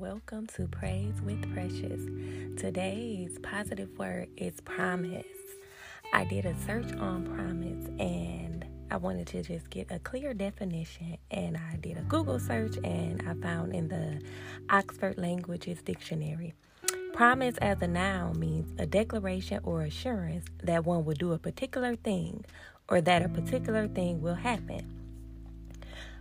welcome to Praise with Precious. Today's positive word is promise. I did a search on promise and I wanted to just get a clear definition and I did a Google search and I found in the Oxford Languages Dictionary. Promise as a noun means a declaration or assurance that one will do a particular thing or that a particular thing will happen.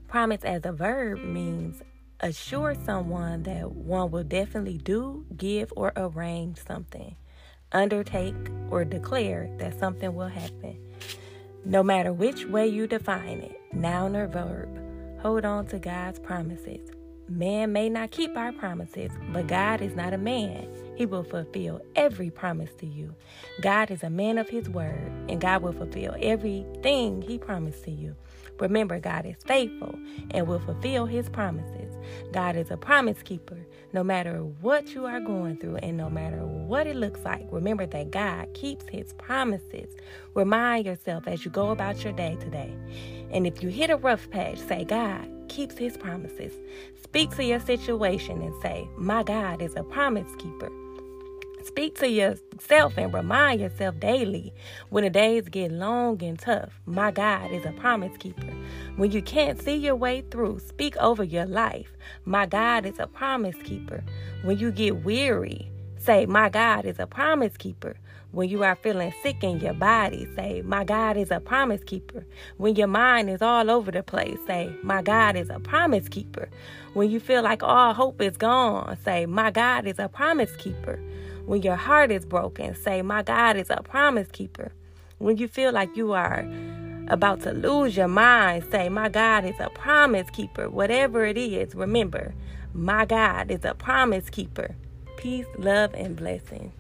Promise as a verb means assure someone that one will definitely do, give, or arrange something, undertake, or declare that something will happen. No matter which way you define it, noun or verb, hold on to God's promises. Man may not keep our promises, but God is not a man. He will fulfill every promise to you. God is a man of his word, and God will fulfill everything he promised to you. Remember, God is faithful and will fulfill his promises. God is a promise keeper. No matter what you are going through and no matter what it looks like, remember that God keeps his promises. Remind yourself as you go about your day today. And if you hit a rough patch, say, God keeps his promises. Speak to your situation and say, My God is a promise keeper. Speak to yourself and remind yourself daily when the days get long and tough. My God is a promise keeper. When you can't see your way through, speak over your life. My God is a promise keeper. When you get weary, say, My God is a promise keeper. When you are feeling sick in your body, say, My God is a promise keeper. When your mind is all over the place, say, My God is a promise keeper. When you feel like all hope is gone, say, My God is a promise keeper. When your heart is broken, say, My God is a promise keeper. When you feel like you are about to lose your mind, say, My God is a promise keeper. Whatever it is, remember, my God is a promise keeper. Peace, love, and blessings.